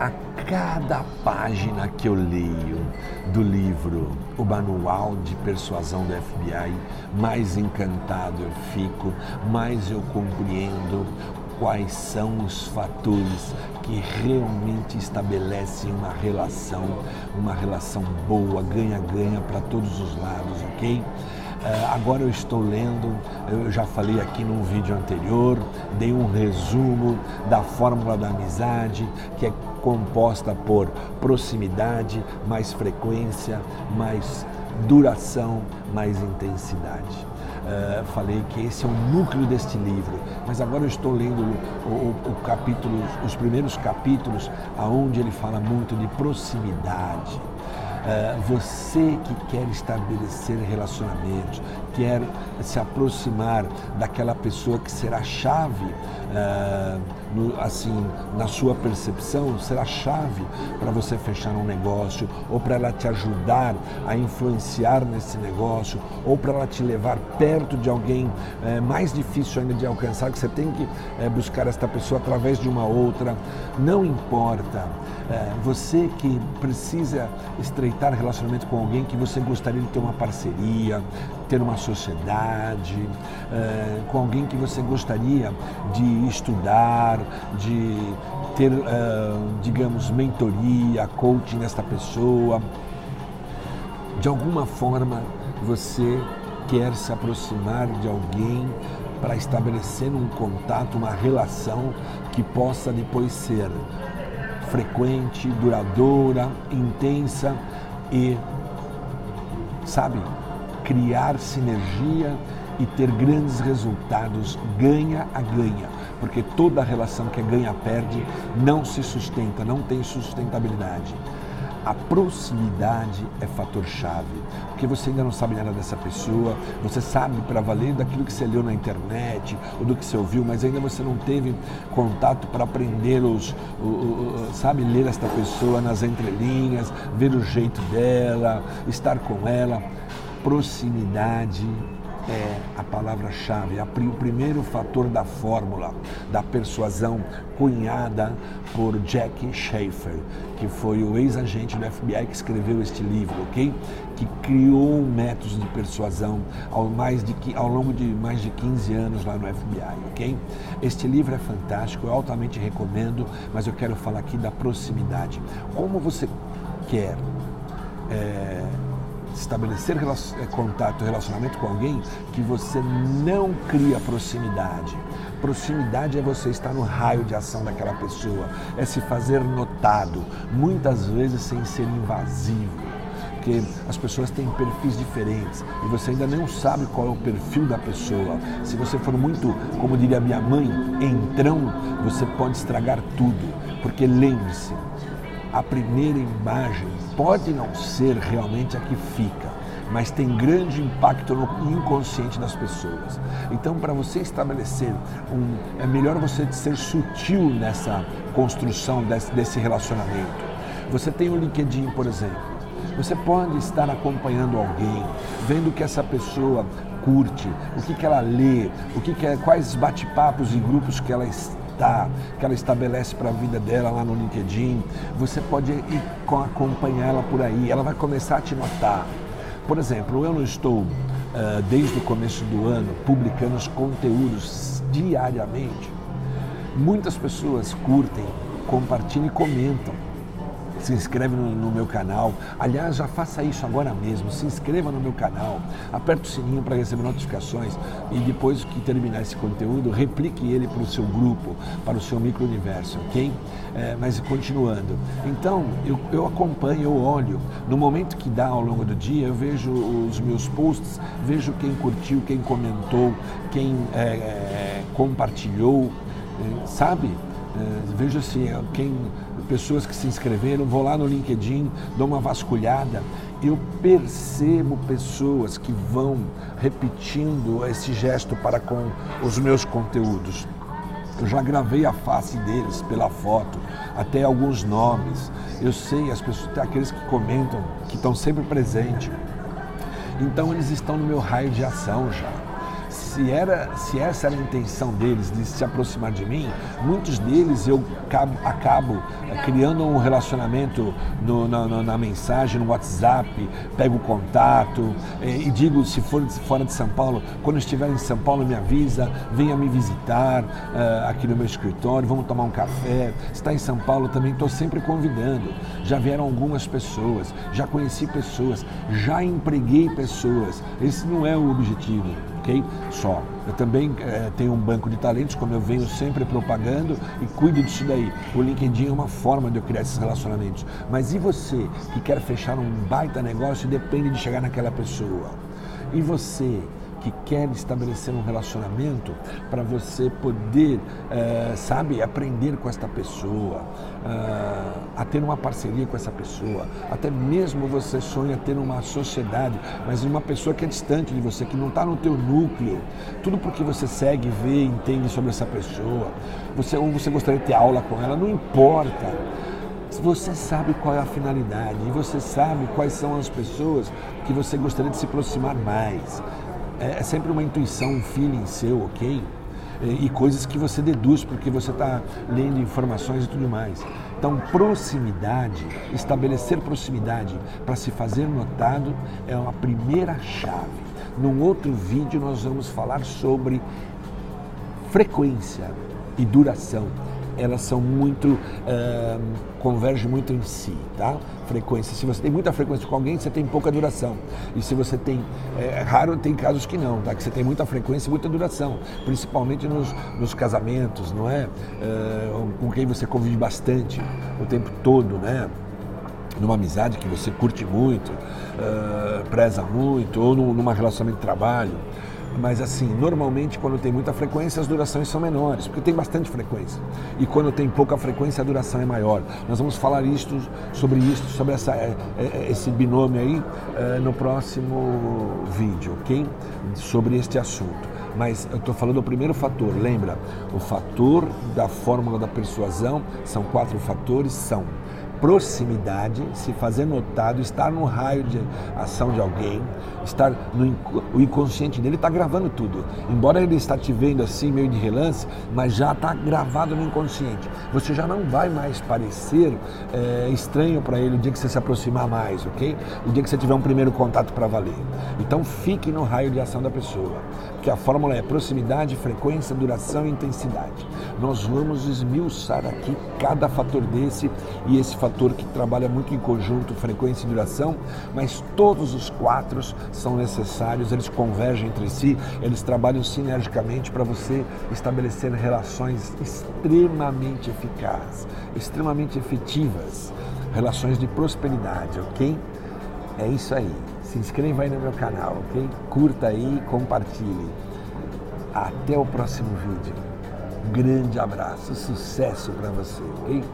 a cada página que eu leio do livro O Manual de Persuasão do FBI, mais encantado eu fico, mais eu compreendo quais são os fatores que realmente estabelecem uma relação, uma relação boa, ganha-ganha para todos os lados, ok? Uh, agora eu estou lendo, eu já falei aqui num vídeo anterior, dei um resumo da fórmula da amizade, que é composta por proximidade, mais frequência, mais duração, mais intensidade. Uh, falei que esse é o núcleo deste livro, mas agora eu estou lendo o, o, o capítulo, os primeiros capítulos, aonde ele fala muito de proximidade. Uh, você que quer estabelecer relacionamentos, quer se aproximar daquela pessoa que será chave, uh, no, assim, na sua percepção, será chave para você fechar um negócio, ou para ela te ajudar a influenciar nesse negócio, ou para ela te levar perto de alguém uh, mais difícil ainda de alcançar, que você tem que eh, buscar esta pessoa através de uma outra. Não importa. você que precisa estreitar relacionamento com alguém que você gostaria de ter uma parceria, ter uma sociedade, uh, com alguém que você gostaria de estudar, de ter, uh, digamos, mentoria, coaching nesta pessoa. De alguma forma você quer se aproximar de alguém para estabelecer um contato, uma relação que possa depois ser frequente, duradoura, intensa e, sabe, criar sinergia e ter grandes resultados ganha a ganha, porque toda relação que é ganha-perde não se sustenta, não tem sustentabilidade. A proximidade é fator chave, porque você ainda não sabe nada dessa pessoa, você sabe para valer daquilo que você leu na internet ou do que você ouviu, mas ainda você não teve contato para aprender os, o, o, sabe, ler esta pessoa nas entrelinhas, ver o jeito dela, estar com ela proximidade é a palavra-chave, é o primeiro fator da fórmula da persuasão cunhada por Jack Schaefer, que foi o ex-agente do FBI que escreveu este livro, ok? Que criou métodos de persuasão ao, mais de, ao longo de mais de 15 anos lá no FBI, ok? Este livro é fantástico, eu altamente recomendo, mas eu quero falar aqui da proximidade. Como você quer é, estabelecer eh, contato, relacionamento com alguém que você não cria proximidade. Proximidade é você estar no raio de ação daquela pessoa, é se fazer notado, muitas vezes sem ser invasivo porque as pessoas têm perfis diferentes e você ainda não sabe qual é o perfil da pessoa. Se você for muito, como diria minha mãe, entrão, você pode estragar tudo. Porque lembre-se, a primeira imagem pode não ser realmente a que fica, mas tem grande impacto no inconsciente das pessoas. Então, para você estabelecer um. É melhor você ser sutil nessa construção desse, desse relacionamento. Você tem o LinkedIn, por exemplo. Você pode estar acompanhando alguém, vendo que essa pessoa curte, o que, que ela lê, o que, que é, quais bate-papos e grupos que ela está que ela estabelece para a vida dela lá no LinkedIn. Você pode ir acompanhar ela por aí, ela vai começar a te notar. Por exemplo, eu não estou, uh, desde o começo do ano, publicando os conteúdos diariamente. Muitas pessoas curtem, compartilham e comentam se inscreve no, no, meu canal. Aliás, já faça isso agora mesmo. Se inscreva no meu canal, aperte o sininho para receber notificações e depois que terminar esse conteúdo, replique ele para o seu grupo, para o seu micro-universo, ok? É, mas continuando. Então, eu, eu acompanho, eu olho. No momento que dá ao longo do dia, eu vejo os meus posts, vejo quem curtiu, quem comentou, quem é, é, compartilhou, é, sabe? É, vejo assim, quem pessoas que se inscreveram, vou lá no LinkedIn, dou uma vasculhada, eu percebo pessoas que vão repetindo esse gesto para com os meus conteúdos. Eu já gravei a face deles pela foto, até alguns nomes. Eu sei as pessoas, aqueles que comentam, que estão sempre presentes. Então eles estão no meu raio de ação já se, era, se essa era a intenção deles de se aproximar de mim, muitos deles eu acabo, acabo eh, criando um relacionamento no, na, na, mensagem, no WhatsApp, pego o contato eh, e digo, se for fora de São Paulo, quando estiver em São Paulo me avisa, venha me visitar uh, aqui no meu escritório, vamos tomar um café. Está em São Paulo também estou sempre convidando. Já vieram algumas pessoas, já conheci pessoas, já empreguei pessoas. Esse não é o objetivo ok? Só. Eu também é, tenho um banco de talentos, como eu venho sempre propagando e cuido disso daí. O LinkedIn é uma forma de eu criar esses relacionamentos. Mas e você que quer fechar um baita negócio e depende de chegar naquela pessoa? E você que quer estabelecer um relacionamento para você poder, uh, sabe, aprender com esta pessoa, uh, a ter uma parceria com essa pessoa. Até mesmo você sonha ter uma sociedade, mas uma pessoa que é distante de você, que não está no teu núcleo. Tudo porque você segue, vê, entende sobre essa pessoa. Você, ou você gostaria de ter aula com ela, não importa você sabe qual é a finalidade e você sabe quais são as pessoas que você gostaria de se aproximar mais é, é sempre uma intuição, um feeling seu, ok? E, e coisas que você deduz porque você está lendo informações e tudo mais. Então, proximidade, estabelecer proximidade para se fazer notado é uma primeira chave. Num outro vídeo, nós vamos falar sobre frequência e duração elas são muito, convergem muito em si, tá? Frequência. Se você tem muita frequência com alguém, você tem pouca duração. E se você tem, é, é raro, tem casos que não, tá? Que você tem muita frequência e muita duração, principalmente nos, nos casamentos, não é? Uh, com quem você convive bastante o tempo todo, né? numa amizade que você curte muito, uh, preza muito, ou num, relacionamento de trabalho. Mas assim, normalmente quando tem muita frequência as durações são menores, porque tem bastante frequência. E quando tem pouca frequência a duração é maior. Nós vamos falar isto, sobre isso, sobre essa, é, é, esse binômio aí é, no próximo vídeo, ok? Sobre este assunto. Mas eu estou falando do primeiro fator, lembra? O fator da fórmula da persuasão são quatro fatores, são proximidade, se fazer notado, estar no raio de ação de alguém, estar no o inconsciente dele está gravando tudo. Embora ele está te vendo assim meio de relance, mas já está gravado no inconsciente. Você já não vai mais parecer é, estranho para ele o dia que você se aproximar mais, ok? O dia que você tiver um primeiro contato para valer. Então fique no raio de ação da pessoa, que a fórmula é proximidade, frequência, duração e intensidade. Nós vamos esmiuçar aqui cada fator desse e esse fator fator que trabalha muito em conjunto, frequência e duração, mas todos os quatro são necessários, eles convergem entre si, eles trabalham sinergicamente para você estabelecer relações extremamente eficazes, extremamente efetivas, relações de prosperidade, ok? É isso aí. Se inscreva aí no meu canal, ok? Curta aí, compartilhe. Até o próximo vídeo. Grande abraço, sucesso para você, ok?